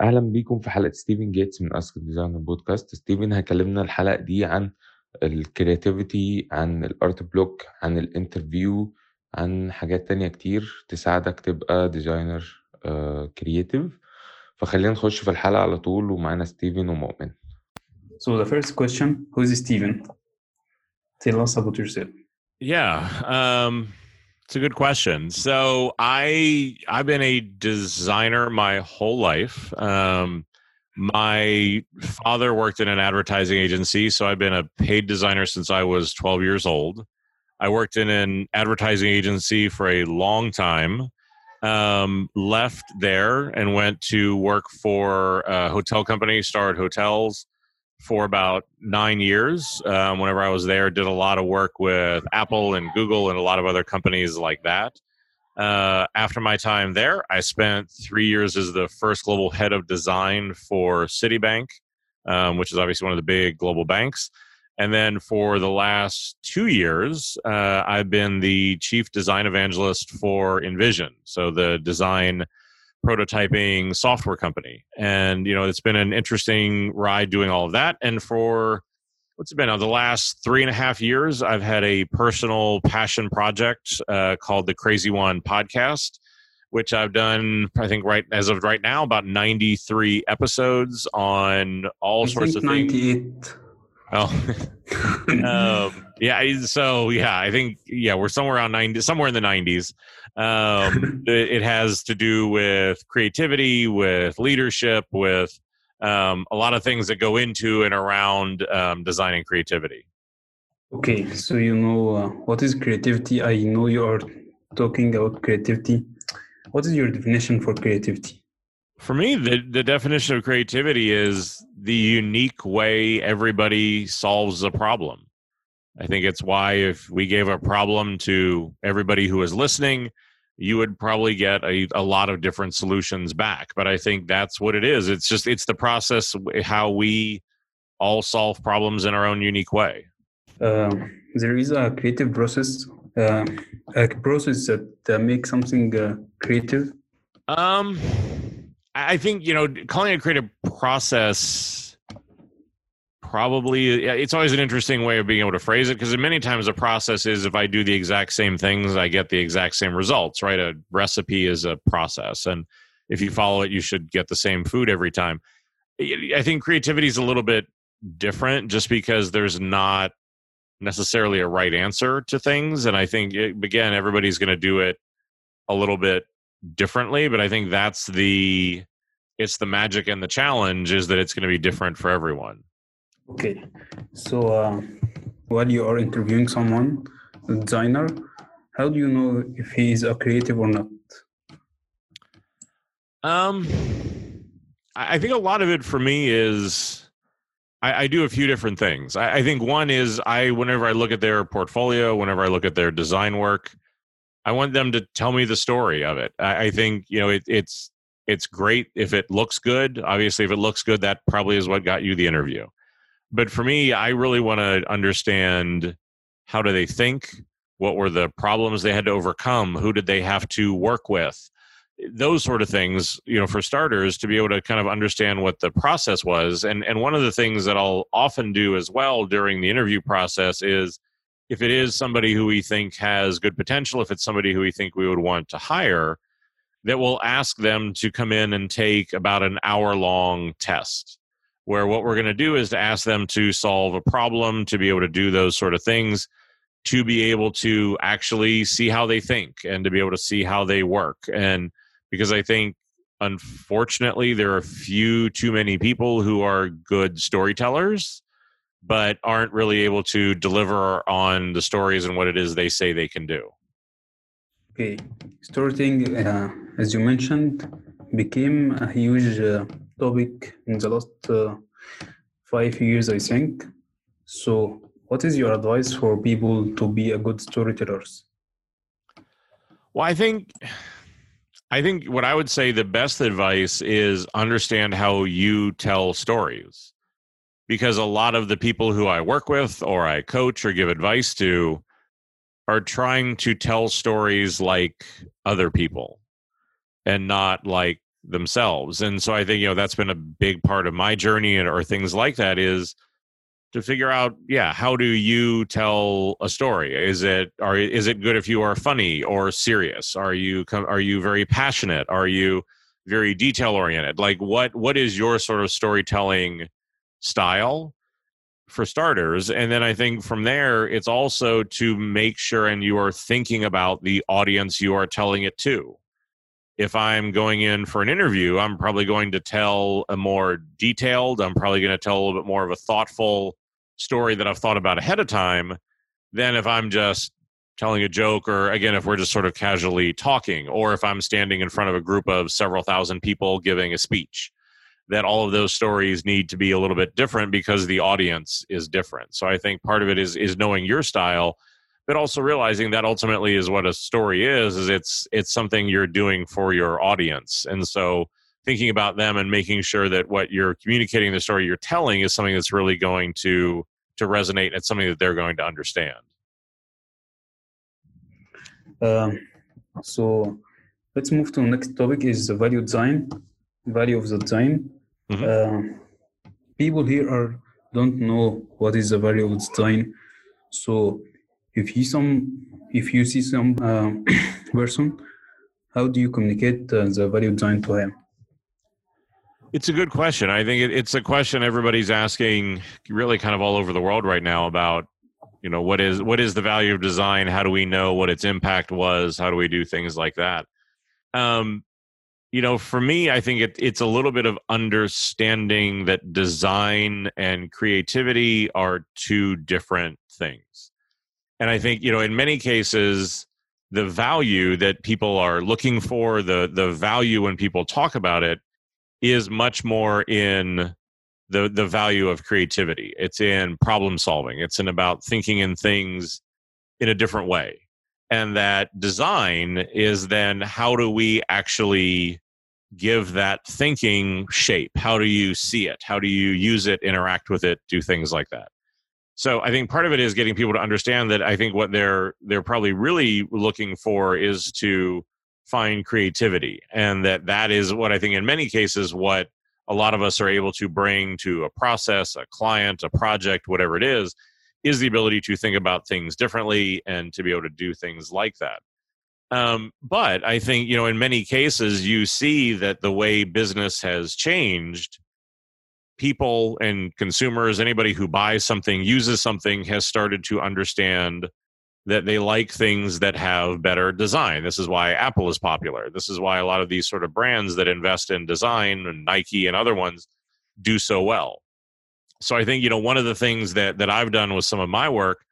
أهلا بيكم في حلقة ستيفن جيتس من أسك ديزاين بودكاست ستيفن هيكلمنا الحلقة دي عن الكرياتيفيتي عن الارت بلوك عن الانترفيو عن حاجات تانية كتير تساعدك تبقى ديزاينر كرياتيف فخلينا نخش في الحلقة على طول ومعانا ستيفن ومؤمن So the first question, who is Steven? Tell us about yourself. Yeah, um, it's a good question. So I I've been a designer my whole life. Um, my father worked in an advertising agency, so I've been a paid designer since I was 12 years old. I worked in an advertising agency for a long time. Um, left there and went to work for a hotel company, Starwood hotels for about nine years. Um, whenever I was there, did a lot of work with Apple and Google and a lot of other companies like that. Uh, after my time there, I spent three years as the first global head of design for Citibank, um, which is obviously one of the big global banks. And then for the last two years, uh, I've been the chief design evangelist for InVision. So the design prototyping software company. And, you know, it's been an interesting ride doing all of that. And for what's it been now the last three and a half years i've had a personal passion project uh, called the crazy one podcast which i've done i think right as of right now about 93 episodes on all I sorts of 98. things oh um, yeah so yeah i think yeah we're somewhere around 90 somewhere in the 90s um, it, it has to do with creativity with leadership with um, a lot of things that go into and around um, design and creativity okay, so you know uh, what is creativity? I know you are talking about creativity. What is your definition for creativity? For me, the, the definition of creativity is the unique way everybody solves a problem. I think it's why if we gave a problem to everybody who is listening, you would probably get a, a lot of different solutions back. But I think that's what it is. It's just, it's the process, how we all solve problems in our own unique way. Uh, there is a creative process, uh, a process that uh, makes something uh, creative. Um, I think you know, calling it a creative process probably it's always an interesting way of being able to phrase it because many times a process is if I do the exact same things, I get the exact same results. Right? A recipe is a process, and if you follow it, you should get the same food every time. I think creativity is a little bit different just because there's not necessarily a right answer to things and i think it, again everybody's going to do it a little bit differently but i think that's the it's the magic and the challenge is that it's going to be different for everyone Okay, so uh, while you are interviewing someone, a designer, how do you know if he is a creative or not? um i I think a lot of it for me is I, I do a few different things. I, I think one is I whenever I look at their portfolio, whenever I look at their design work, I want them to tell me the story of it. I, I think you know it, it's it's great if it looks good. Obviously, if it looks good, that probably is what got you the interview. But for me, I really want to understand how do they think, what were the problems they had to overcome, who did they have to work with, those sort of things. You know, for starters, to be able to kind of understand what the process was. And and one of the things that I'll often do as well during the interview process is if it is somebody who we think has good potential, if it's somebody who we think we would want to hire, that we'll ask them to come in and take about an hour long test. Where what we're going to do is to ask them to solve a problem, to be able to do those sort of things, to be able to actually see how they think and to be able to see how they work. And because I think, unfortunately, there are few too many people who are good storytellers but aren't really able to deliver on the stories and what it is they say they can do. Okay, storytelling, uh, as you mentioned, became a huge uh, topic in the last uh, five years, I think. So, what is your advice for people to be a good storytellers? Well, I think I think what I would say the best advice is understand how you tell stories. Because a lot of the people who I work with or I coach or give advice to are trying to tell stories like other people and not like themselves. And so I think, you know, that's been a big part of my journey and or things like that is to figure out, yeah, how do you tell a story? Is it are is it good if you are funny or serious? Are you are you very passionate? Are you very detail oriented? Like what what is your sort of storytelling style? for starters and then i think from there it's also to make sure and you are thinking about the audience you are telling it to if I'm going in for an interview, I'm probably going to tell a more detailed, I'm probably going to tell a little bit more of a thoughtful story that I've thought about ahead of time than if I'm just telling a joke or again if we're just sort of casually talking or if I'm standing in front of a group of several thousand people giving a speech that all of those stories need to be a little bit different because the audience is different. So I think part of it is is knowing your style but also realizing that ultimately is what a story is is it's it's something you're doing for your audience. And so thinking about them and making sure that what you're communicating the story you're telling is something that's really going to to resonate and it's something that they're going to understand. Um, so let's move to the next topic is the value design value of the design mm-hmm. uh, people here are don't know what is the value of design so if you some if you see some uh, person how do you communicate uh, the value design to him? It's a good question. I think it, it's a question everybody's asking really kind of all over the world right now about you know what is what is the value of design? How do we know what its impact was? How do we do things like that? Um you know for me i think it, it's a little bit of understanding that design and creativity are two different things and I think, you know, in many cases, the value that people are looking for, the the value when people talk about it, is much more in the the value of creativity. It's in problem solving. It's in about thinking in things in a different way. And that design is then how do we actually give that thinking shape? How do you see it? How do you use it, interact with it, do things like that? So I think part of it is getting people to understand that I think what they're they're probably really looking for is to find creativity and that that is what I think in many cases what a lot of us are able to bring to a process, a client, a project, whatever it is, is the ability to think about things differently and to be able to do things like that. Um, but I think, you know, in many cases, you see that the way business has changed people and consumers, anybody who buys something, uses something, has started to understand that they like things that have better design. This is why Apple is popular. This is why a lot of these sort of brands that invest in design and Nike and other ones do so well. So I think, you know, one of the things that that I've done with some of my work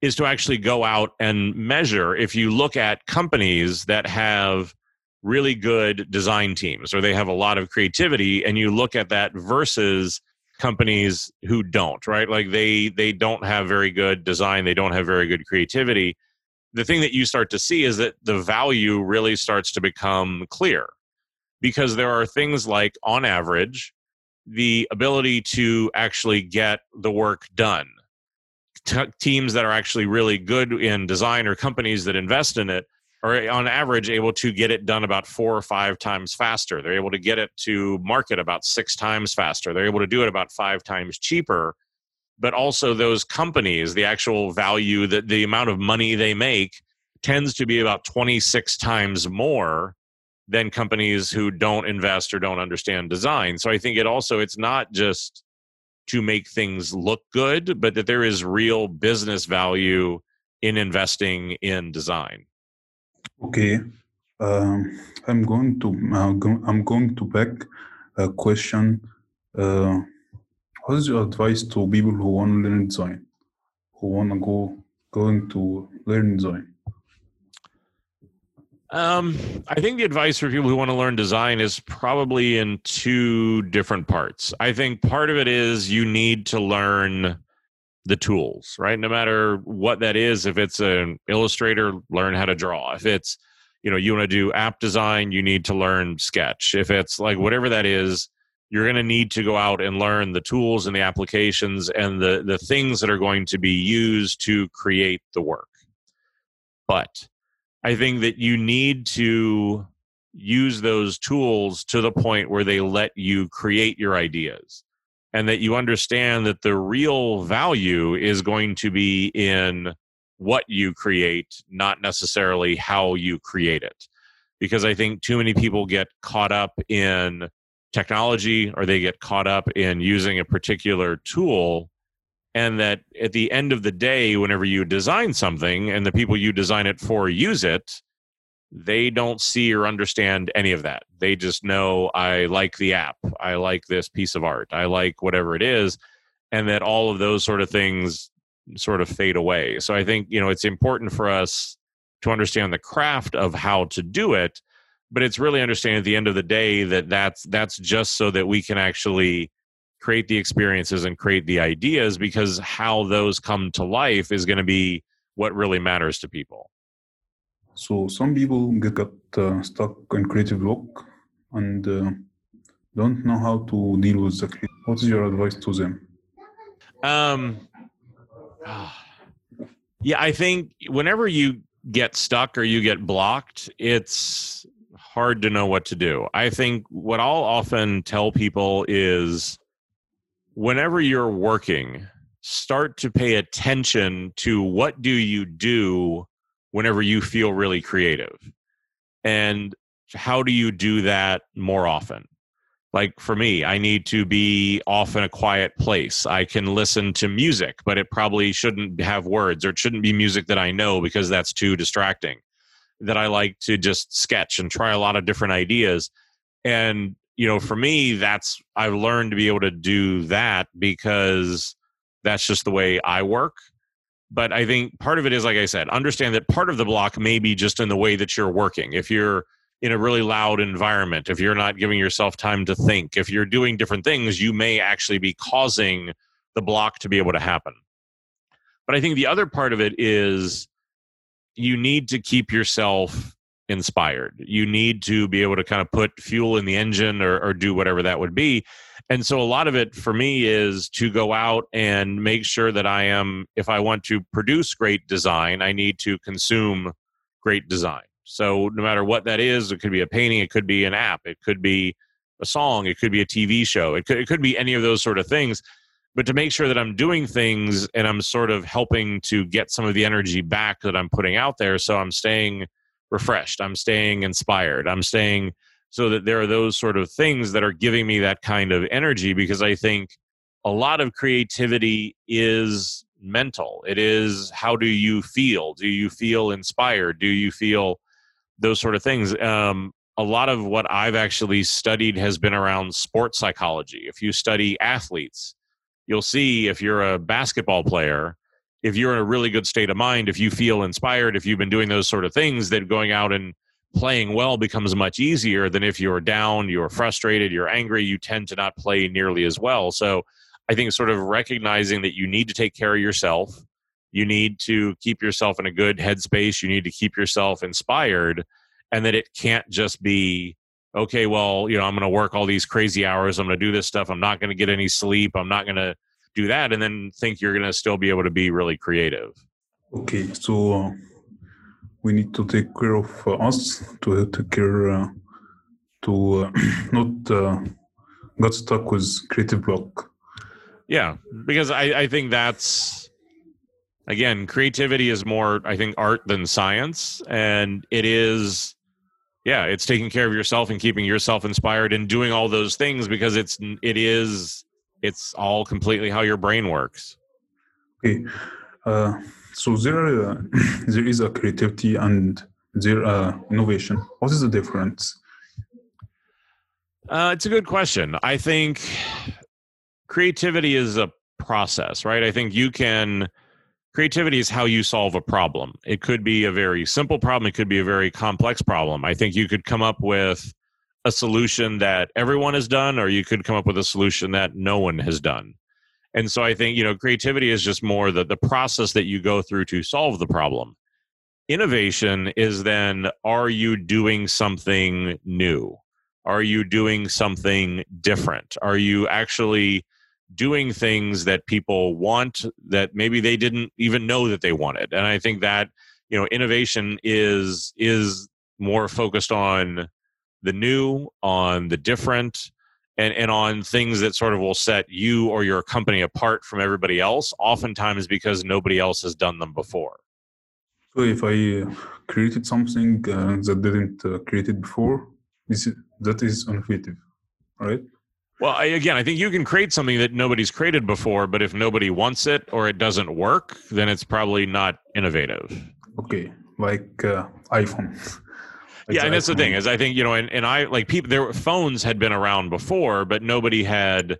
is to actually go out and measure if you look at companies that have really good design teams or they have a lot of creativity and you look at that versus companies who don't right? Like they they don't have very good design they don't have very good creativity. The thing that you start to see is that the value really starts to become clear because there are things like on average the ability to actually get the work done T- teams that are actually really good in design or companies that invest in it are eh, on average able to get it done about four or five times faster. They're able to get it to market about six times faster. They're able to do it about five times cheaper. But also, those companies, the actual value, that the amount of money they make tends to be about 26 times more than companies who don't invest or don't understand design. So I think it also, it's not just to make things look good, but that there is real business value in investing in design. Okay, um, I'm going to uh, I'm going to back a question. Uh, what is your advice to people who want to learn design, who want to go going to learn design? Um, I think the advice for people who want to learn design is probably in two different parts. I think part of it is you need to learn the tools, right? No matter what that is, if it's an illustrator, learn how to draw. If it's, you know, you want to do app design, you need to learn sketch. If it's like whatever that is, you're going to need to go out and learn the tools and the applications and the the things that are going to be used to create the work. But I think that you need to use those tools to the point where they let you create your ideas and that you understand that the real value is going to be in what you create, not necessarily how you create it. Because I think too many people get caught up in technology or they get caught up in using a particular tool. And that at the end of the day, whenever you design something and the people you design it for use it, they don't see or understand any of that. They just know I like the app, I like this piece of art, I like whatever it is, and that all of those sort of things sort of fade away. So I think, you know, it's important for us to understand the craft of how to do it, but it's really understanding at the end of the day that that's that's just so that we can actually create the experiences and create the ideas because how those come to life is going to be what really matters to people. So some people get uh, stuck in creative block and uh, don't know how to deal with the. cre- What is your advice to them? Um, yeah, I think whenever you get stuck or you get blocked, it's hard to know what to do. I think what I'll often tell people is whenever you're working, start to pay attention to what do you do whenever you feel really creative? And how do you do that more often? Like for me i need to be off in a quiet place. I can listen to music but it probably shouldn't have words or it shouldn't be music that i know because that's too distracting. That i like to just sketch and try a lot of different ideas. And you know for me that's i've learned to be able to do that because that's just the way i work but i think part of it is like i said understand that part of the block may be just in the way that you're working if you're in a really loud environment, if you're not giving yourself time to think, if you're doing different things, you may actually be causing the block to be able to happen. But I think the other part of it is you need to keep yourself inspired. You need to be able to kind of put fuel in the engine or, or do whatever that would be. And so a lot of it for me is to go out and make sure that I am, if I want to produce great design, I need to consume great design. So no matter what that is, it could be a painting, it could be an app, it could be a song, it could be a TV show, it could it could be any of those sort of things. But to make sure that I'm doing things and I'm sort of helping to get some of the energy back that I'm putting out there, so I'm staying refreshed, I'm staying inspired, I'm staying so that there are those sort of things that are giving me that kind of energy because I think a lot of creativity is mental. It is how do you feel? Do you feel inspired? Do you feel those sort of things. Um, a lot of what I've actually studied has been around sports psychology. If you study athletes, you'll see if you're a basketball player, if you're in a really good state of mind, if you feel inspired, if you've been doing those sort of things, that going out and playing well becomes much easier than if you're down, you're frustrated, you're angry, you tend to not play nearly as well. So I think sort of recognizing that you need to take care of yourself you need to keep yourself in a good headspace you need to keep yourself inspired and that it can't just be okay well you know i'm going to work all these crazy hours i'm going to do this stuff i'm not going to get any sleep i'm not going to do that and then think you're going to still be able to be really creative Okay, so uh, we need to take care of uh, us to take care uh, to uh, not uh, get stuck with creative block. yeah because i i think that's again creativity is more i think art than science and it is yeah it's taking care of yourself and keeping yourself inspired and doing all those things because it's it is it's all completely how your brain works. Okay, uh, so there uh, there is a creativity and there uh, innovation. What is the difference? uh, it's a good question. I think creativity is a process right? I think you can creativity is how you solve a problem. It could be a very simple problem. It could be a very complex problem. I think you could come up with a solution that everyone has done or you could come up with a solution that no one has done. And so i think you know creativity is just more the, the process that you go through to solve the problem. Innovation is then are you doing something new? Are you doing something different? Are you actually doing things that people want that maybe they didn't even know that they wanted? And i think that you know innovation is is more focused on the new, on the different, and, and on things that sort of will set you or your company apart from everybody else, oftentimes because nobody else has done them before. So if I uh, created something uh, that didn't uh, it before, this is, that is innovative, right? Well, I, again, I think you can create something that nobody's created before, but if nobody wants it or it doesn't work, then it's probably not innovative. Okay, like uh, iPhone. Yeah, and that's the thing is, I think you know, and, and I like people. Their phones had been around before, but nobody had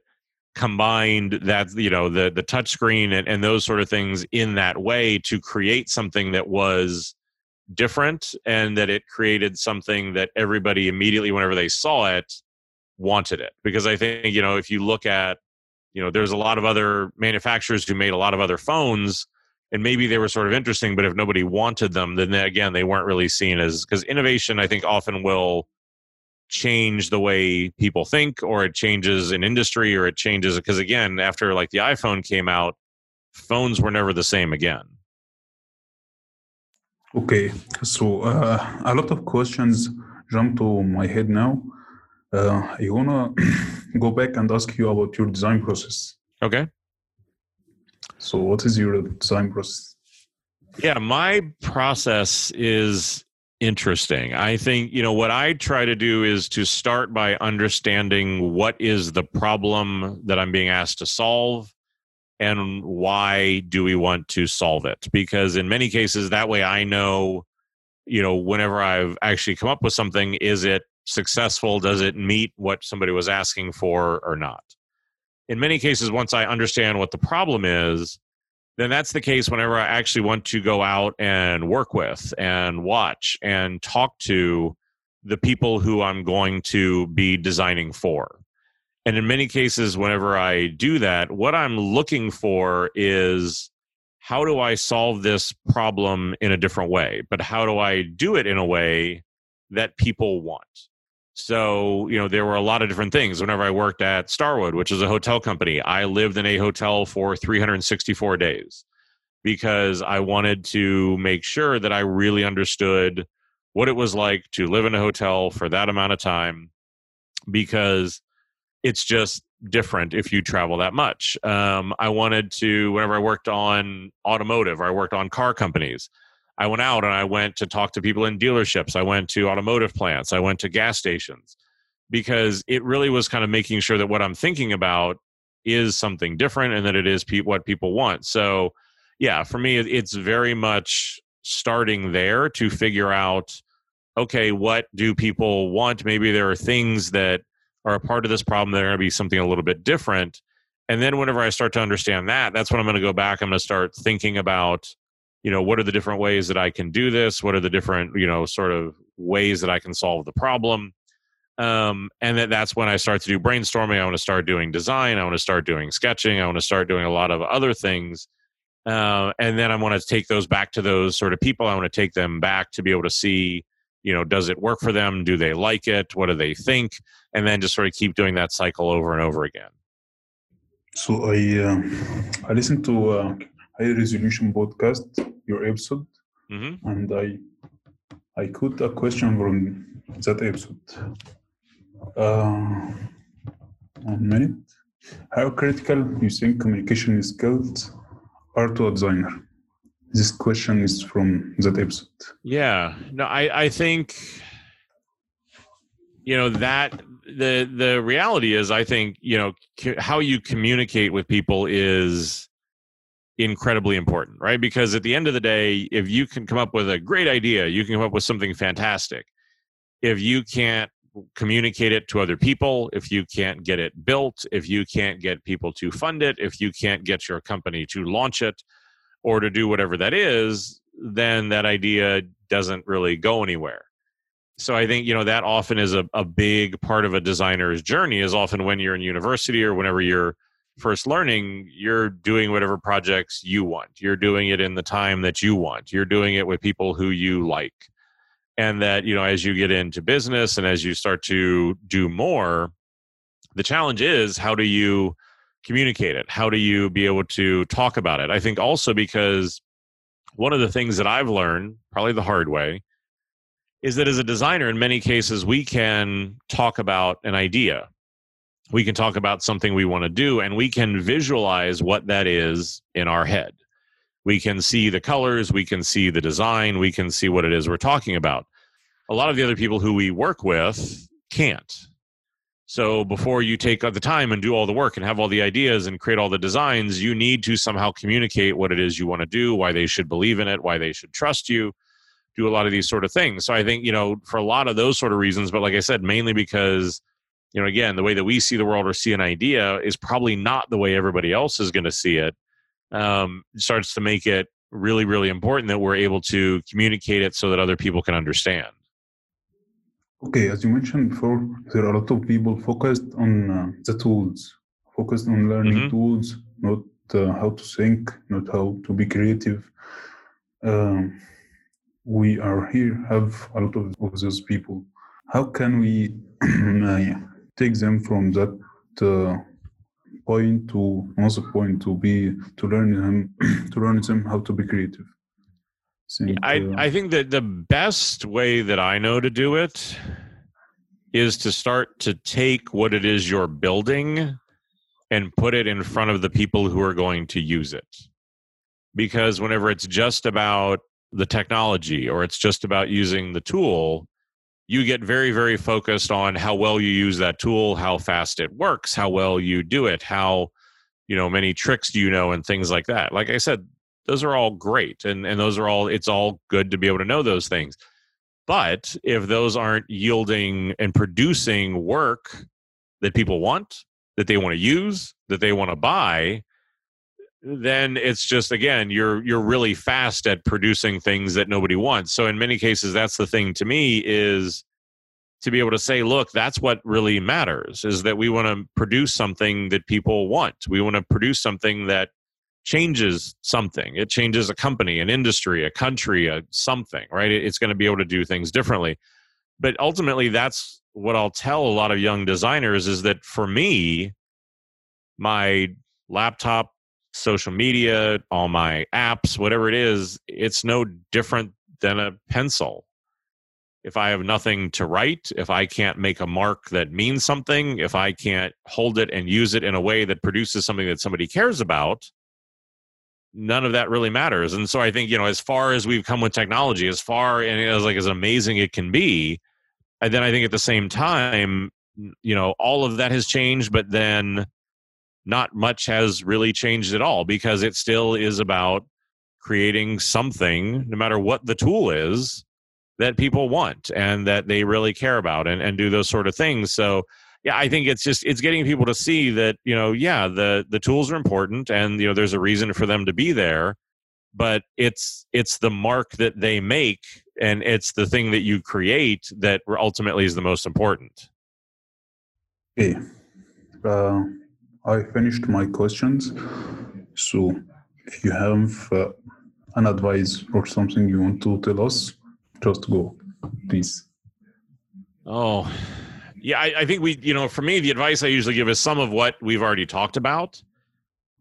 combined that you know the the touch screen and, and those sort of things in that way to create something that was different and that it created something that everybody immediately whenever they saw it wanted it because i think you know if you look at you know there's a lot of other manufacturers who made a lot of other phones and maybe they were sort of interesting but if nobody wanted them then they, again they weren't really seen as because innovation i think often will change the way people think or it changes an industry or it changes because again after like the iphone came out phones were never the same again Okay, so uh, a lot of questions jump to my head now. Uh, I wanna go back and ask you about your design process. okay So, what is your design process? Yeah, my process is interesting. I think, you know, what I try to do is to start by understanding what is the problem that I'm being asked to solve and why do we want to solve it? Because in many cases, that way I know, you know, whenever I've actually come up with something, is it successful? Does it meet what somebody was asking for or not? In many cases, once I understand what the problem is, then that's the case whenever I actually want to go out and work with and watch and talk to the people who I'm going to be designing for. And in many cases, whenever I do that, what I'm looking for is how do I solve this problem in a different way? But how do I do it in a way that people want? So, you know, there were a lot of different things. Whenever I worked at Starwood, which is a hotel company, I lived in a hotel for 364 days because I wanted to make sure that I really understood what it was like to live in a hotel for that amount of time because it's just different if you travel that much. Um, I wanted to, whenever I worked on automotive or I worked on car companies, I went out and I went to talk to people in dealerships. I went to automotive plants. I went to gas stations because it really was kind of making sure that what I'm thinking about is something different and that it is pe- what people want. So, yeah, for me, it's very much starting there to figure out okay, what do people want? Maybe there are things that are a part of this problem that are going to be something a little bit different. And then whenever I start to understand that, that's when I'm going to go back. I'm going to start thinking about, you know, what are the different ways that I can do this? What are the different, you know, sort of ways that I can solve the problem? Um, and then that's when I start to do brainstorming. I want to start doing design. I want to start doing sketching. I want to start doing a lot of other things. Uh, and then I want to take those back to those sort of people. I want to take them back to be able to see, you know, does it work for them? Do they like it? What do they think? And then just sort of keep doing that cycle over and over again. So, I uh, I listened to uh, High Resolution podcast, your episode, hmm and I I quote a question from that episode. Uh, one minute. How critical you think communication skills are to a designer? This question is from that episode. Yeah. No, I, I think you know that the the reality is I think, you know, c- how you communicate with people is incredibly important, right? Because at the end of the day, if you can come up with a great idea, you can come up with something fantastic. If you can't communicate it to other people, if you can't get it built, if you can't get people to fund it, if you can't get your company to launch it or to do whatever that is, then that idea doesn't really go anywhere. So I think, you know, that often is a, a big part of a designer's journey is often when you're in university or whenever you're first learning, you're doing whatever projects you want. You're doing it in the time that you want. You're doing it with people who you like. And that, you know, as you get into business and as you start to do more, the challenge is how do you communicate it? How do you be able to talk about it? I think also because one of the things that I've learned, probably the hard way, is that as a designer, in many cases, we can talk about an idea. We can talk about something we want to do, and we can visualize what that is in our head. We can see the colors, we can see the design, we can see what it is we're talking about. A lot of the other people who we work with can't. So before you take the time and do all the work and have all the ideas and create all the designs, you need to somehow communicate what it is you want to do, why they should believe in it, why they should trust you, do a lot of these sort of things. So I think, you know, for a lot of those sort of reasons, but like I said, mainly because, you know, again, the way that we see the world or see an idea is probably not the way everybody else is going to see it. Um, starts to make it really, really important that we're able to communicate it so that other people can understand. Okay, as you mentioned before, there are a lot of people focused on uh, the tools, focused on learning Mhm. tools, not uh, how to think, not how to be creative. Um, we are here, have a lot of, of those people. How can we uh, take them from that uh, point to another point to be to learn them to learn them how to be creative? Think, I, uh, I think that the best way that I know to do it is to start to take what it is you're building and put it in front of the people who are going to use it. Because whenever it's just about the technology or it's just about using the tool, you get very, very focused on how well you use that tool, how fast it works, how well you do it, how you know many tricks do you know and things like that. Like I said, those are all great and and those are all it's all good to be able to know those things but if those aren't yielding and producing work that people want that they want to use that they want to buy then it's just again you're you're really fast at producing things that nobody wants. So in many cases that's the thing to me is to be able to say look that's what really matters is that we want to produce something that people want. We want to produce something that changes something. It changes a company an industry a country a something right? It's going to be able to do things differently. But ultimately that's what i'll tell a lot of young designers is that for me my laptop social media all my apps whatever it is it's no different than a pencil if i have nothing to write if i can't make a mark that means something if i can't hold it and use it in a way that produces something that somebody cares about none of that really matters. And so I think, you know, as far as we've come with technology, as far and as like as amazing it can be, and then I think at the same time, you know, all of that has changed, but then not much has really changed at all because it still is about creating something, no matter what the tool is, that people want and that they really care about and, and do those sort of things. So yeah, I think it's just it's getting people to see that you know, yeah, the the tools are important, and you know, there's a reason for them to be there, but it's it's the mark that they make, and it's the thing that you create that ultimately is the most important. Okay. Uh, I finished my questions. So, if you have uh, an advice or something you want to tell us, just go, please. Oh, yeah, I, I think we, you know, for me, the advice I usually give is some of what we've already talked about.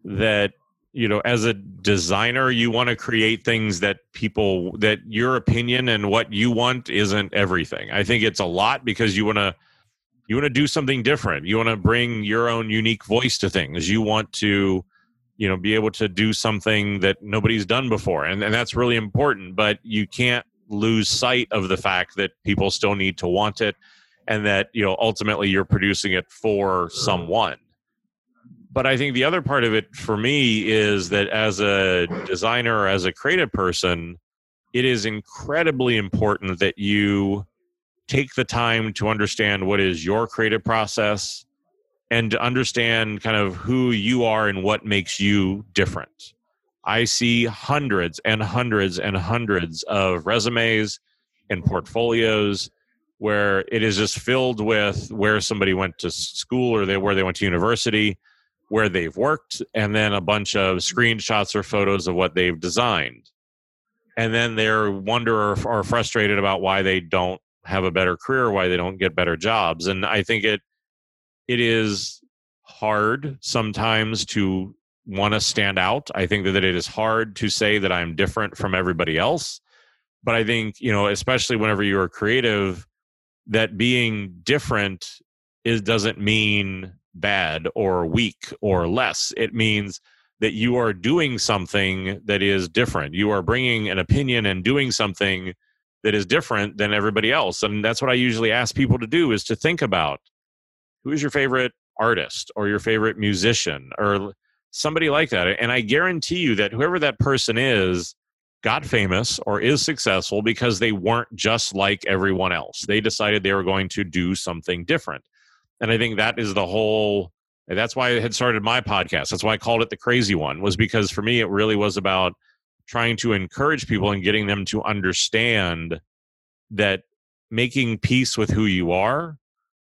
That you know, as a designer, you want to create things that people that your opinion and what you want isn't everything. I think it's a lot because you want to you want to do something different. You want to bring your own unique voice to things. You want to you know be able to do something that nobody's done before and, and that's really important but you can't lose sight of the fact that people still need to want it and that you know ultimately you're producing it for someone but i think the other part of it for me is that as a designer as a creative person it is incredibly important that you take the time to understand what is your creative process and to understand kind of who you are and what makes you different i see hundreds and hundreds and hundreds of resumes and portfolios where it is just filled with where somebody went to school or they where they went to university, where they've worked, and then a bunch of screenshots or photos of what they've designed. And then they're wonder or, or frustrated about why they don't have a better career, why they don't get better jobs. And I think it it is hard sometimes to want to stand out. I think that it is hard to say that I'm different from everybody else but I think, you know, especially whenever you're creative, that being different is doesn't mean bad or weak or less. It means that you are doing something that is different. You are bringing an opinion and doing something that is different than everybody else. And that's what I usually ask people to do is to think about who is your favorite artist or your favorite musician or somebody like that. And I guarantee you that whoever that person is got famous or is successful because they weren't just like everyone else. They decided they were going to do something different. And I think that is the whole that's why I had started my podcast. That's why I called it the crazy one was because for me it really was about trying to encourage people and getting them to understand that making peace with who you are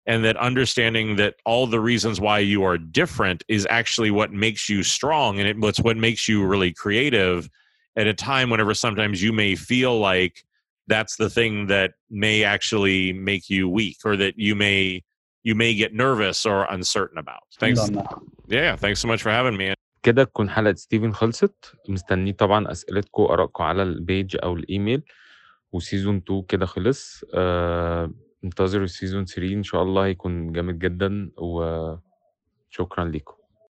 and that understanding that all the reasons why you are different is actually what makes you strong and it, it's what makes you really creative at a time whenever sometimes you may feel like that's the thing that may actually make you weak or that you may you may get nervous or uncertain about. Thanks. yeah thanks so much for having me كده تكون حلقة ستيفن خلصت. مستنيه طبعا أسئلتكم وآرائكم على البيج أو الإيميل. وسيزون 2 كده خلص. آه، انتظروا سيزون 3 إن شاء الله هيكون جامد جدا. وشكرا لكم